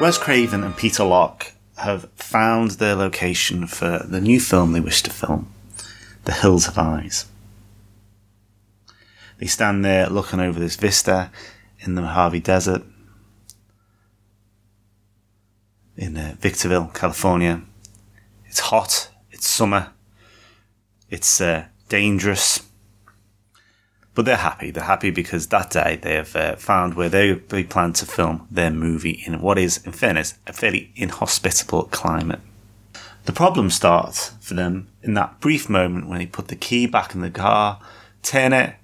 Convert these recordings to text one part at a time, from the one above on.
Wes Craven and Peter Locke have found their location for the new film they wish to film, The Hills Have Eyes. They stand there looking over this vista in the Mojave Desert in uh, Victorville, California. It's hot, it's summer, it's uh, dangerous. But they're happy. They're happy because that day they have uh, found where they, they plan to film their movie in what is, in fairness, a fairly inhospitable climate. The problem starts for them in that brief moment when they put the key back in the car, turn it,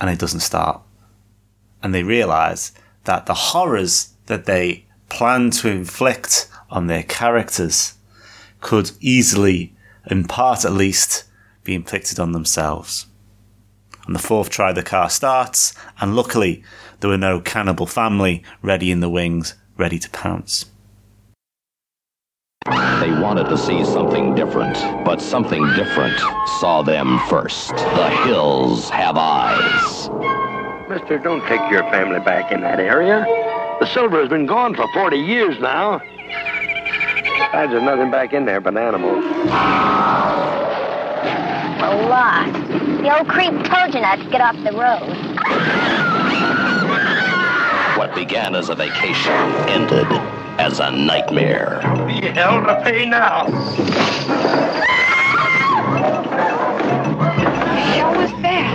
and it doesn't start. And they realise that the horrors that they plan to inflict on their characters could easily, in part at least, be inflicted on themselves. On the fourth try, the car starts, and luckily, there were no cannibal family ready in the wings, ready to pounce. They wanted to see something different, but something different saw them first. The hills have eyes. Mister, don't take your family back in that area. The silver has been gone for 40 years now. Besides, there's nothing back in there but animals. We're lost. The old creep told you not to get off the road. What began as a vacation ended as a nightmare. Be Hell to pay now. The Hell was that?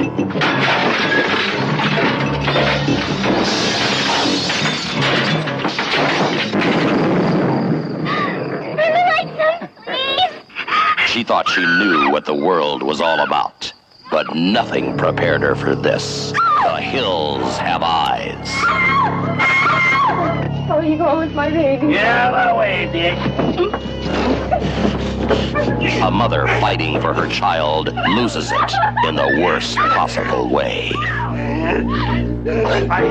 She thought she knew what the world was all about, but nothing prepared her for this. The hills have eyes. Oh, you going with my baby? Yeah, that way, Dick. A mother fighting for her child loses it in the worst possible way. I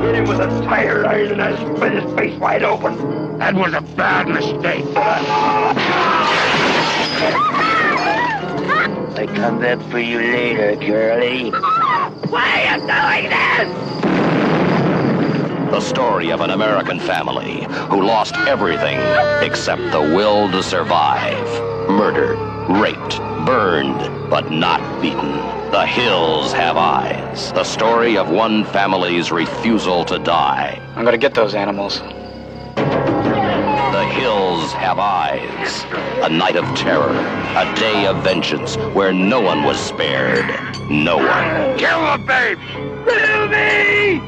hit him with a tire iron and I split his face wide open. That was a bad mistake. I come back for you later, girlie. Why are you doing this? The story of an American family who lost everything except the will to survive. Murdered, raped, burned, but not beaten. The hills have eyes. The story of one family's refusal to die. I'm gonna get those animals. The hills have eyes. A night of terror. A day of vengeance where no one was spared. No one. Kill the babe! Kill me!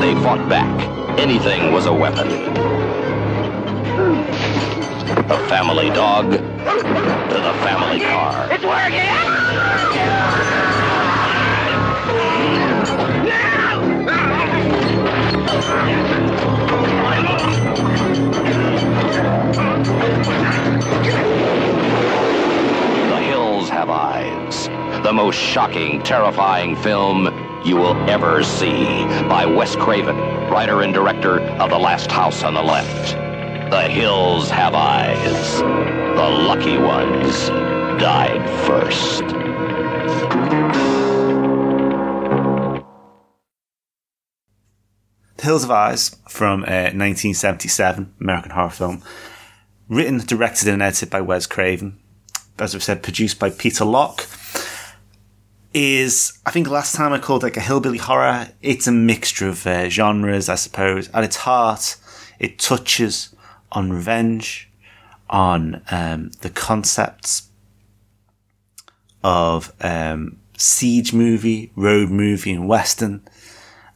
They fought back. Anything was a weapon. The family dog to the family car. It's working! Ah! The Hills Have Eyes. The most shocking, terrifying film you will ever see by Wes Craven, writer and director of The Last House on the Left. The Hills Have Eyes. The lucky ones died first. The Hills of Eyes from uh, 1977, American horror film. Written, directed, and edited by Wes Craven. As I've said, produced by Peter Locke. Is, I think last time I called it like a hillbilly horror. It's a mixture of uh, genres, I suppose. At its heart, it touches on revenge, on um, the concepts of um, siege movie, road movie, and western.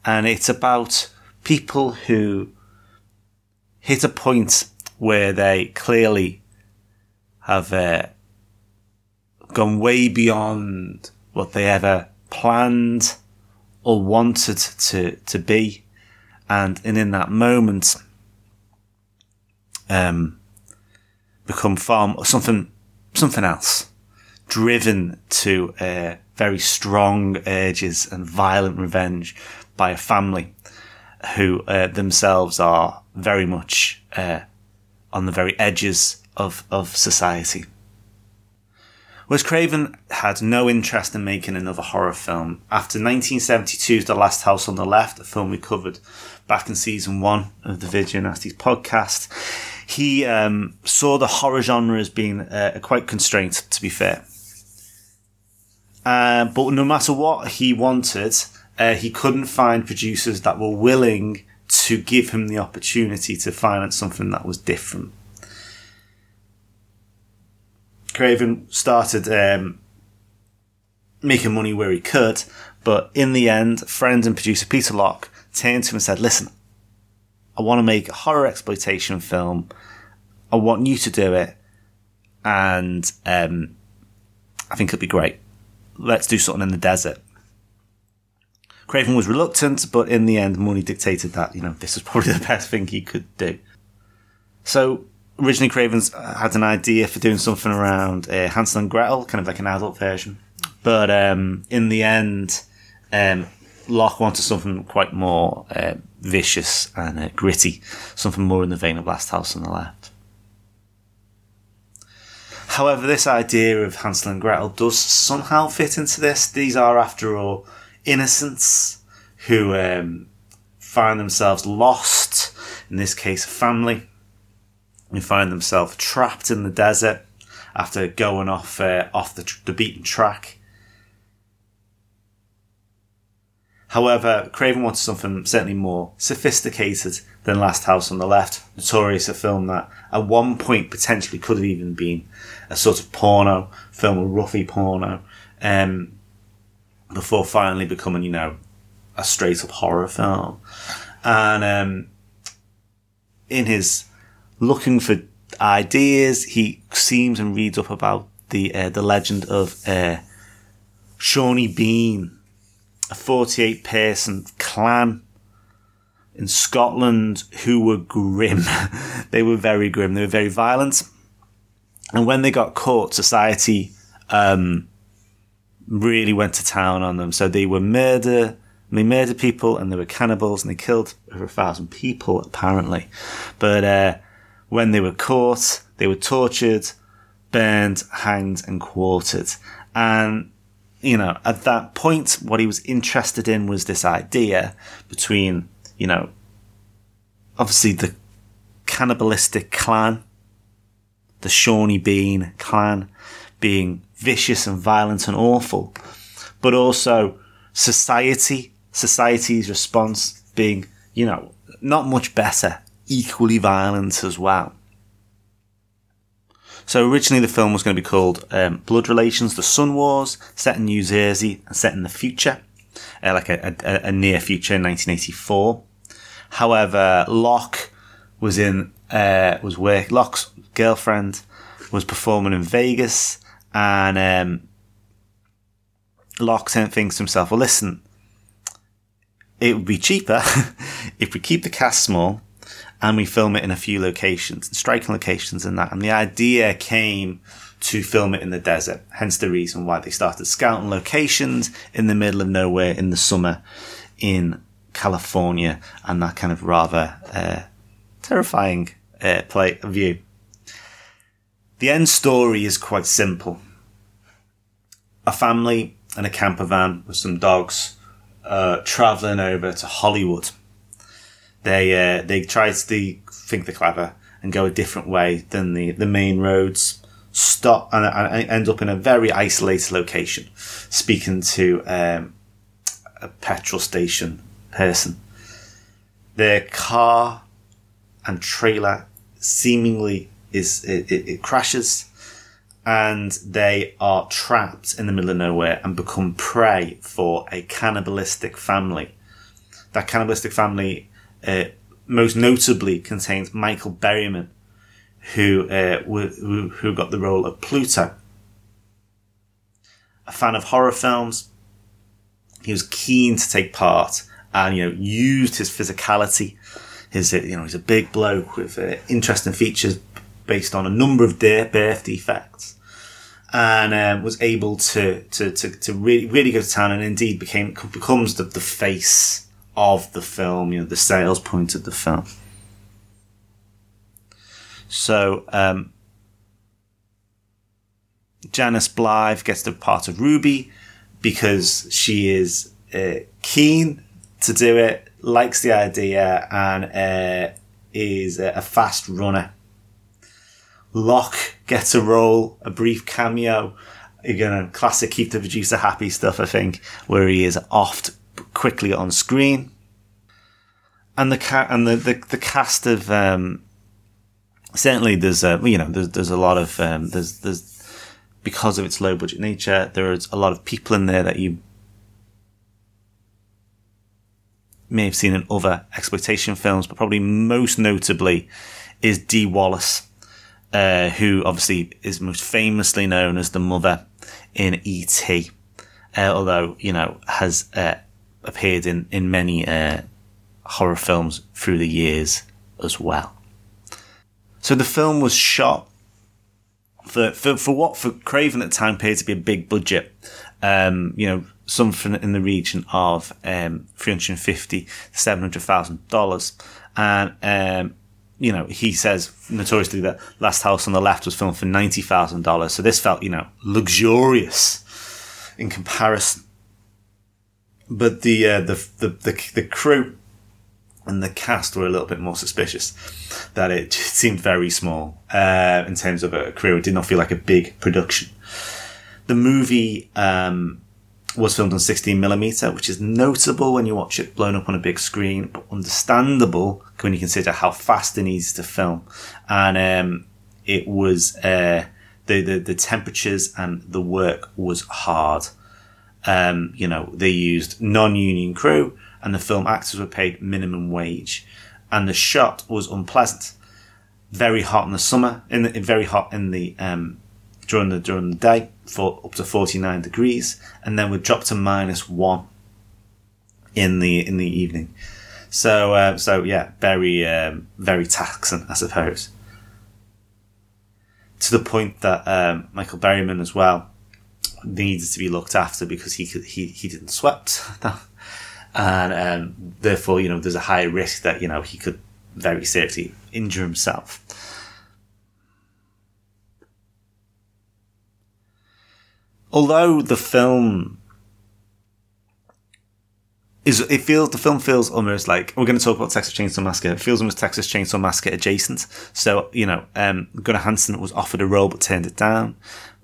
And it's about people who hit a point where they clearly have uh, gone way beyond what they ever planned or wanted to to be, and and in that moment, um, become far something something else, driven to uh, very strong urges and violent revenge by a family who uh, themselves are very much uh, on the very edges of, of society. Wes Craven had no interest in making another horror film. After 1972's The Last House on the Left, a film we covered back in season one of the Video Nasties podcast, he um, saw the horror genre as being uh, quite constrained, to be fair. Uh, but no matter what he wanted, uh, he couldn't find producers that were willing to give him the opportunity to finance something that was different. Craven started um, making money where he could, but in the end, friend and producer Peter Locke turned to him and said, Listen, I want to make a horror exploitation film. I want you to do it. And um, I think it'll be great. Let's do something in the desert. Craven was reluctant, but in the end, money dictated that, you know, this was probably the best thing he could do. So originally Craven's had an idea for doing something around uh, Hansel and Gretel, kind of like an adult version. But um, in the end, um, Locke wanted something quite more uh, vicious and uh, gritty, something more in the vein of Last House on the Left. However, this idea of Hansel and Gretel does somehow fit into this. These are, after all, innocents who um, find themselves lost, in this case, family. Who find themselves trapped in the desert after going off uh, off the, the beaten track. However, Craven wanted something certainly more sophisticated than Last House on the Left, notorious a film that at one point potentially could have even been a sort of porno film, a roughy porno, um, before finally becoming, you know, a straight up horror film. And um, in his looking for ideas. He seems and reads up about the uh, the legend of uh, Sawney Bean, a 48 person clan in Scotland who were grim. they were very grim. They were very violent. And when they got caught, society um, really went to town on them. So they were murder. They murdered people and they were cannibals and they killed over a thousand people apparently. But uh, when they were caught, they were tortured, burned, hanged, and quartered. And, you know, at that point, what he was interested in was this idea between, you know, obviously the cannibalistic clan, the Sawney Bean clan, being vicious and violent and awful, but also society, society's response being, you know, not much better equally violent as well. So originally the film was going to be called um, Blood Relations: The Sun Wars, set in New Jersey and set in the future, uh, like a, a, a, near future, in 1984. However, Locke was in uh, was work. Locke's girlfriend was performing in Vegas, and um, Locke thinks to himself, "Well, listen, it would be cheaper if we keep the cast small." and we film it in a few locations, striking locations and that. And the idea came to film it in the desert, hence the reason why they started scouting locations in the middle of nowhere in the summer in California and that kind of rather uh, terrifying uh, play view. The end story is quite simple. A family in a camper van with some dogs uh, traveling over to Hollywood they uh, they try to think they're clever and go a different way than the, the main roads. Stop and, and end up in a very isolated location, speaking to um, a petrol station person. Their car and trailer seemingly is it, it, it crashes and they are trapped in the middle of nowhere and become prey for a cannibalistic family. That cannibalistic family uh, most notably contains Michael Berryman, who, uh, who, who got the role of Pluto. A fan of horror films, he was keen to take part and you know used his physicality. His you know he's a big bloke with uh, interesting features based on a number of de- birth defects, and um, was able to, to to to really really go to town and indeed became becomes the, the face of the film. You know the sales point of the film. So um, Janus Blythe gets the part of Ruby because she is uh, keen to do it, likes the idea, and uh, is a fast runner. Locke gets a role, a brief cameo. Again, classic keep the producer happy stuff, I think, where he is oft quickly on screen. And the ca- and the, the, the cast of um, certainly there's a you know there's there's a lot of um, there's there's because of its low budget nature there's a lot of people in there that you may have seen in other exploitation films, but probably most notably is Dee Wallace, uh, who obviously is most famously known as the mother in E.T., uh, although, you know, has uh, appeared in, in many uh, horror films through the years as well. So the film was shot for, for, for what for Craven at the time appeared to be a big budget. Um, you know, something in the region of um, 350 $700,000. And, um, you know, he says notoriously that Last House on the Left was filmed for $90,000. So this felt, you know, luxurious in comparison. But the, uh, the, the, the, the crew and the cast were a little bit more suspicious that it seemed very small uh, in terms of a crew. It did not feel like a big production. The movie um, was filmed on 16 millimeter, which is notable when you watch it blown up on a big screen, but understandable when you consider how fast it needs to film. And um, it was uh, the, the the temperatures and the work was hard. Um, you know, they used non-union crew, and the film actors were paid minimum wage, and the shot was unpleasant. Very hot in the summer, in the, very hot in the um, during the during the day for up to 49 degrees and then would drop to minus one in the in the evening. So uh, so yeah very um, very taxing i suppose. To the point that um, michael berryman as well needed to be looked after because he could he, he didn't sweat. And um, therefore you know there's a high risk that you know he could very seriously injure himself although the film is it feels the film feels almost like we're going to talk about Texas Chainsaw Massacre. It feels almost Texas Chainsaw Massacre adjacent. So you know, um, Gunnar Hansen was offered a role but turned it down.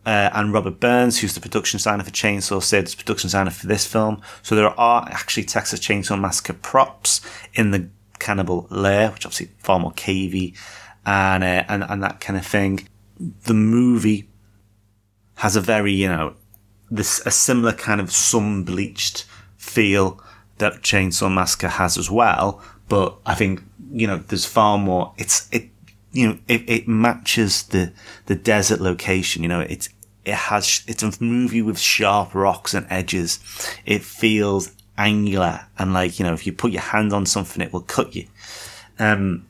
Uh, and Robert Burns, who's the production designer for Chainsaw, said it's production designer for this film. So there are actually Texas Chainsaw Massacre props in the cannibal lair, which obviously far more cavey and uh, and and that kind of thing. The movie has a very you know this a similar kind of sun bleached feel that Chainsaw Massacre has as well. But I think you know there's far more. It's it you know it, it matches the the desert location. You know it's it has it's a movie with sharp rocks and edges. It feels angular and like you know if you put your hand on something it will cut you. Um,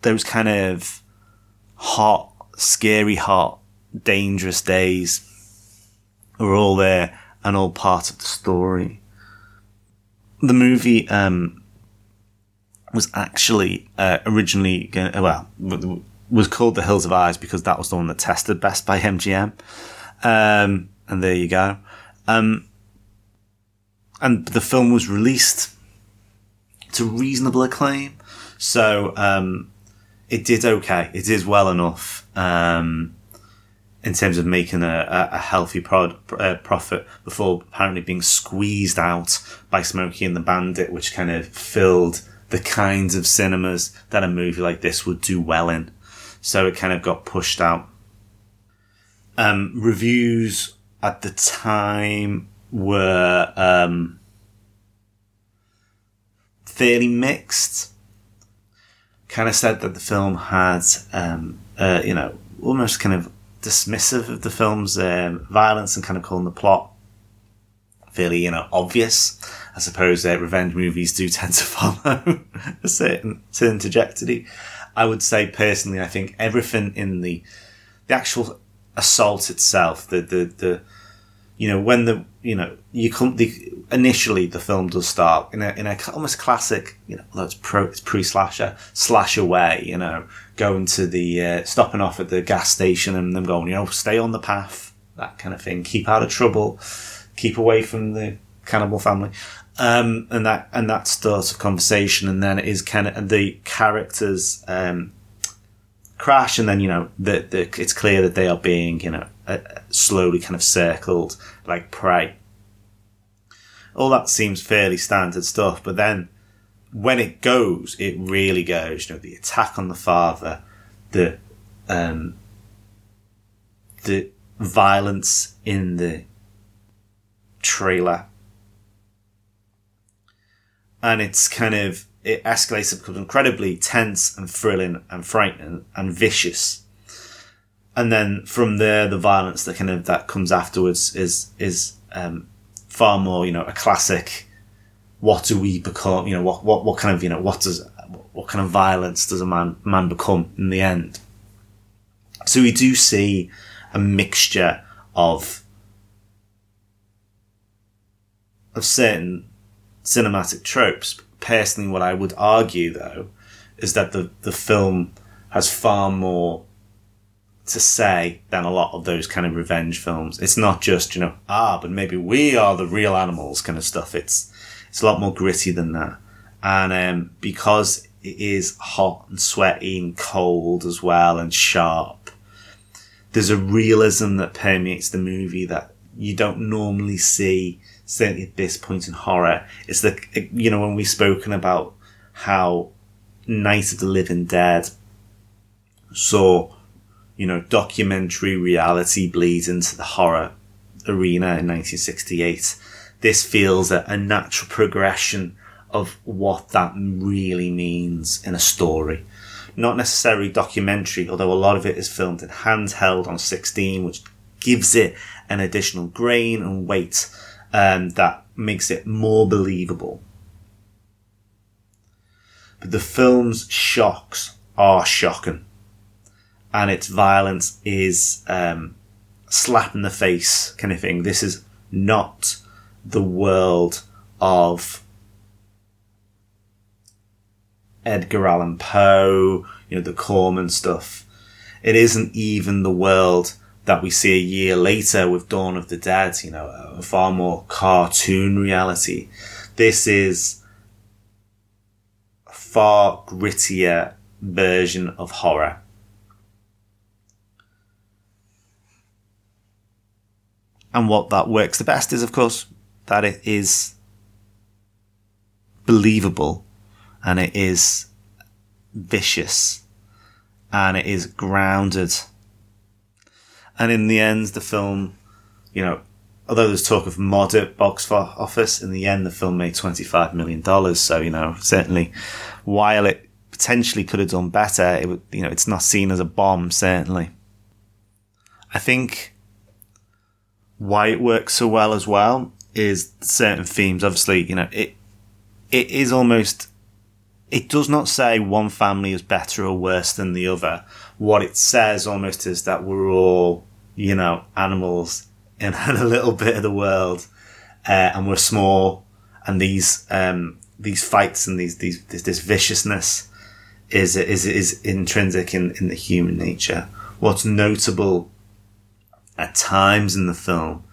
those kind of hot, scary hot dangerous days are all there and all part of the story. The movie um, was actually uh, originally well was called The Hills of Eyes because that was the one that tested best by MGM, um, and there you go. Um, and the film was released to reasonable acclaim, so um, it did okay. It is well enough. Um, in terms of making a, a healthy prod, uh, profit before apparently being squeezed out by Smokey and the Bandit, which kind of filled the kinds of cinemas that a movie like this would do well in. So it kind of got pushed out. Um, reviews at the time were um, fairly mixed. Kind of said that the film had, um, uh, you know, almost kind of dismissive of the film's um, violence and kind of calling the plot fairly, you know, obvious. I suppose uh, revenge movies do tend to follow a certain certain trajectory. I would say personally, I think everything in the the actual assault itself, the the the you know when the you know you come the initially the film does start in a in a almost classic you know it's pro it's pre slasher slash away you know going to the uh, stopping off at the gas station and them going you know stay on the path that kind of thing. Keep out of trouble. Keep away from the cannibal family. Um, and that and that starts a conversation and then it is kind of the characters um, crash and then you know the, the, it's clear that they are being you know uh, slowly kind of circled like prey. All that seems fairly standard stuff, but then when it goes, it really goes. You know, the attack on the father, the um, the violence in the trailer, and it's kind of it escalates, it becomes incredibly tense and thrilling and frightening and vicious and then from there, the violence that kind of that comes afterwards is is um, far more, you know, a classic. What do we become? You know, what what what kind of you know what does what kind of violence does a man man become in the end? So we do see a mixture of of certain cinematic tropes. Personally, what I would argue though is that the the film has far more to say than a lot of those kind of revenge films. It's not just, you know, ah, but maybe we are the real animals kind of stuff. It's, it's a lot more gritty than that. And, um, because it is hot and sweaty and cold as well and sharp, there's a realism that permeates the movie that you don't normally see, certainly at this point in horror. It's the, uh, you know, when we've spoken about how Night of the Living Dead saw you know, documentary reality bleed into the horror arena in 1968. This feels a, a natural progression of what that really means in a story. Not necessarily documentary, although a lot of it is filmed in handheld on 16, which gives it an additional grain and weight um, that makes it more believable. But the film's shocks are shocking and its violence is um, slap in the face kind of thing. This is not the world of Edgar Allan Poe, you know, the Corman stuff. It isn't even the world that we see a year later with Dawn of the Dead, you know, a far more cartoon reality. This is a far grittier version of horror And what that works the best is, of course, that it is believable and it is vicious and it is grounded. And in the end, the film, you know, although there's talk of moderate box office, in the end, the film made $25 million. So, you know, certainly while it potentially could have done better, it would, you know, it's not seen as a bomb, certainly. I think why it works so well as well is certain themes. Obviously, you know, it it is almost it does not say one family is better or worse than the other. What it says almost is that we're all, you know, animals in a little bit of the world, uh, and we're small, and these um, these fights and these these this, this viciousness is is is intrinsic in in the human nature. What's notable at times in the film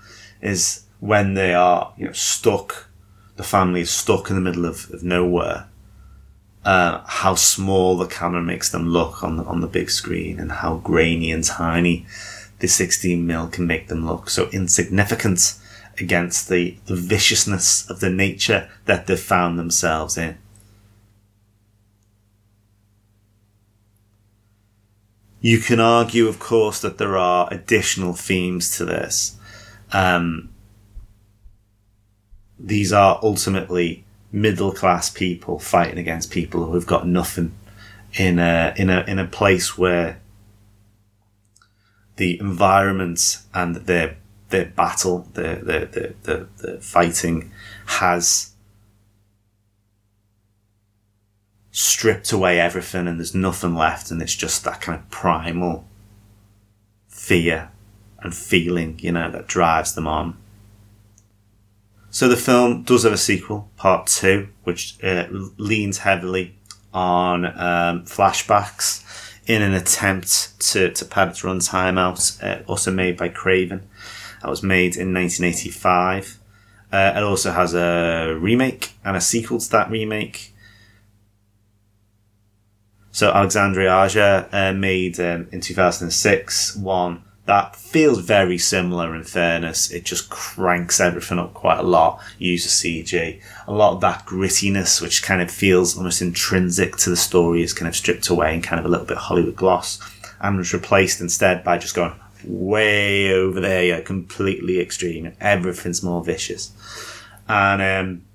is when they are you know stuck the family is stuck in the middle of, of nowhere uh, how small the camera makes them look on the on the big screen and how grainy and tiny the 16 mil can make them look so insignificant against the, the viciousness of the nature that they've found themselves in You can argue, of course, that there are additional themes to this. Um, these are ultimately middle class people fighting against people who have got nothing in a in a in a place where the environment and their the battle, the the the, the, the fighting has stripped away everything and there's nothing left and it's just that kind of primal fear and feeling, you know, that drives them on. So the film does have a sequel, part two, which uh, leans heavily on um, flashbacks in an attempt to, to pad its runtime out, uh, also made by Craven. That was made in 1985. Uh, it also has a remake and a sequel to that remake. So Alexandre Aja uh, made um, in 2006 one that feels very similar in fairness. It just cranks everything up quite a lot, uses CG. A lot of that grittiness, which kind of feels almost intrinsic to the story, is kind of stripped away and kind of a little bit Hollywood gloss and was replaced instead by just going way over there, yeah, completely extreme. Everything's more vicious. And, um,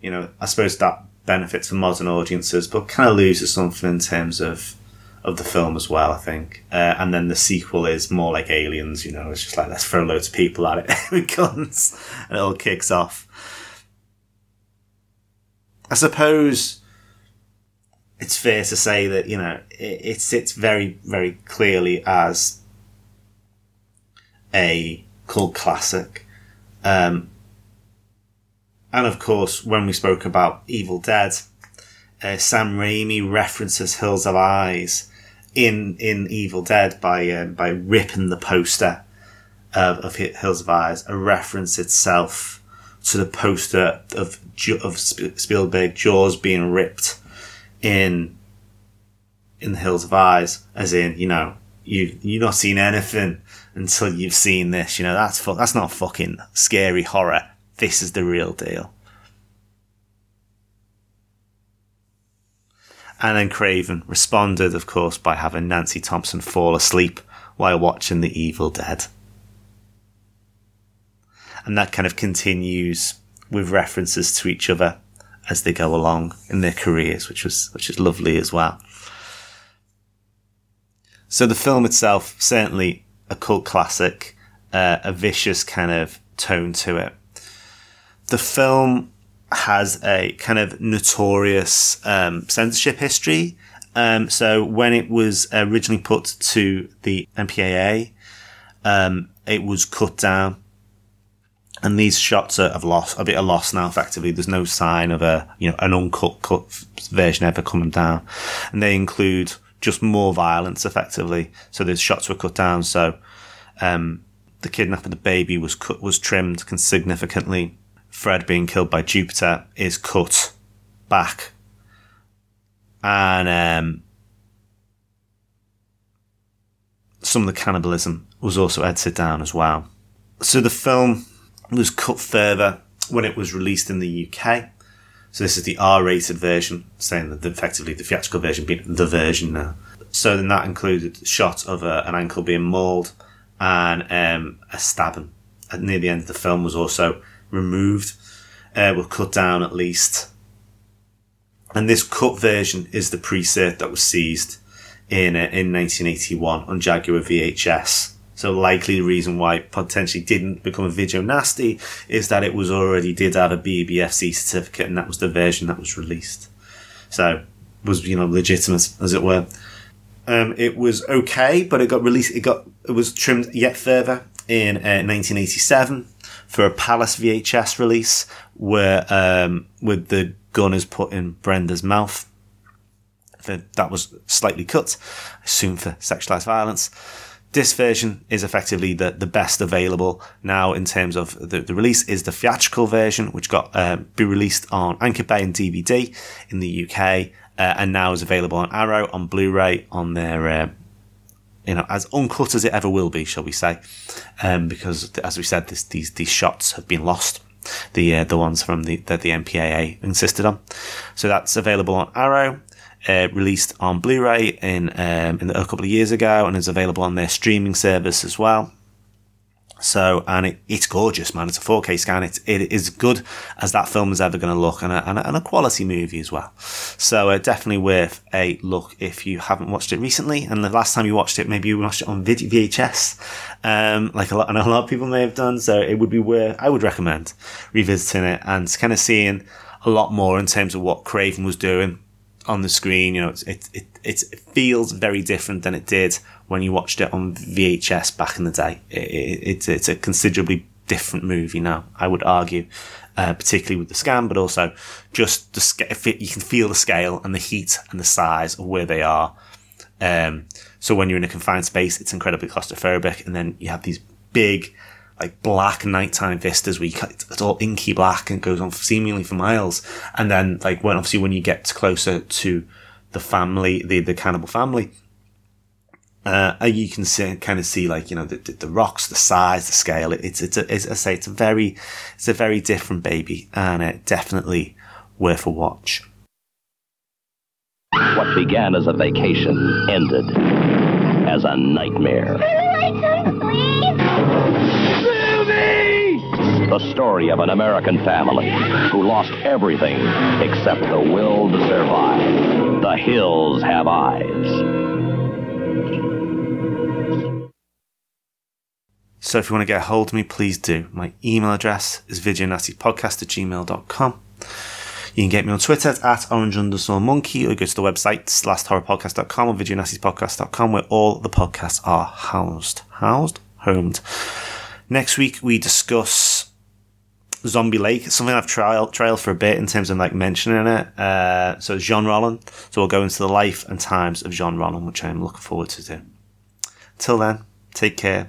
you know, I suppose that benefits for modern audiences, but kind of loses something in terms of of the film as well, I think. Uh, and then the sequel is more like Aliens, you know, it's just like, let's throw loads of people at it with guns, and it all kicks off. I suppose it's fair to say that, you know, it, it sits very, very clearly as a cult classic. Um, and of course, when we spoke about Evil Dead, uh, Sam Raimi references Hills of Eyes in in Evil Dead by um, by ripping the poster of, of Hills of Eyes, a reference itself to the poster of of Spielberg Jaws being ripped in in the Hills of Eyes, as in you know you you've not seen anything until you've seen this. You know that's fu- that's not fucking scary horror. This is the real deal. And then Craven responded, of course, by having Nancy Thompson fall asleep while watching The Evil Dead. And that kind of continues with references to each other as they go along in their careers, which was which is lovely as well. So the film itself certainly a cult classic, uh, a vicious kind of tone to it. The film has a kind of notorious um, censorship history. Um, so when it was originally put to the MPAA, um, it was cut down, and these shots are of loss, a bit of loss now. Effectively, there's no sign of a you know an uncut cut version ever coming down, and they include just more violence. Effectively, so the shots were cut down. So um, the kidnapping of the baby was cut was trimmed significantly Fred being killed by Jupiter is cut back. And um, some of the cannibalism was also edited down as well. So the film was cut further when it was released in the UK. So this is the R-rated version, saying that effectively the theatrical version being the version now. So then that included a shot of a, an ankle being mauled and um, a stabbing. And near the end of the film was also removed, uh, were cut down at least. And this cut version is the preset that was seized in uh, in 1981 on Jaguar VHS. So likely the reason why it potentially didn't become a video nasty is that it was already did have a BBFC certificate and that was the version that was released. So was you know legitimate as it were. Um, it was okay, but it got released. It got it was trimmed yet further in uh, 1987 for a Palace VHS release where um, with the gun is put in Brenda's mouth. That was slightly cut, I assume for sexualized violence. This version is effectively the, the best available now in terms of the, the release is the theatrical version, which got uh, be released on Anchor Bay and DVD in the UK, uh, and now is available on Arrow, on Blu-ray, on their uh, you know, as uncut as it ever will be, shall we say? Um, because as we said, this, these these shots have been lost. The uh, the ones from the that the MPAA insisted on. So that's available on Arrow. Uh, released on Blu-ray in um, in a couple of years ago, and is available on their streaming service as well. So, and it, it's gorgeous, man. It's a 4K scan. It's, it is good as that film is ever going to look and a, and, a, and a quality movie as well. So, uh, definitely worth a look if you haven't watched it recently. And the last time you watched it, maybe you watched it on VHS, um, like a lot, and a lot of people may have done. So, it would be worth, I would recommend revisiting it and kind of seeing a lot more in terms of what Craven was doing on the screen. You know, it, it, it feels very different than it did when you watched it on VHS back in the day. It, it, it's, it's a considerably different movie now, I would argue, uh, particularly with the scan, but also just the scale. You can feel the scale and the heat and the size of where they are. Um, so when you're in a confined space, it's incredibly claustrophobic, and then you have these big, like black nighttime vistas where you cut, it's all inky black and goes on seemingly for miles. And then like when obviously when you get closer to the family, the the cannibal family, uh, you can see, kind of see like you know the, the, rocks, the size, the scale. It's it's, a, it's I say it's a very it's a very different baby, and it definitely worth a watch. What began as a vacation ended as a nightmare. The story of an American family who lost everything except the will to survive. The hills have eyes. So if you want to get a hold of me, please do. My email address is videonastypodcast at gmail.com. You can get me on Twitter at orange underscore monkey or go to the website last.horrorpodcast.com or videonastypodcast.com where all the podcasts are housed. Housed? Homed. Next week we discuss Zombie Lake. It's something I've trialed, trialed for a bit in terms of like mentioning it. Uh, so Jean Rollin. So we'll go into the life and times of Jean Rollin, which I'm looking forward to do. Till then, take care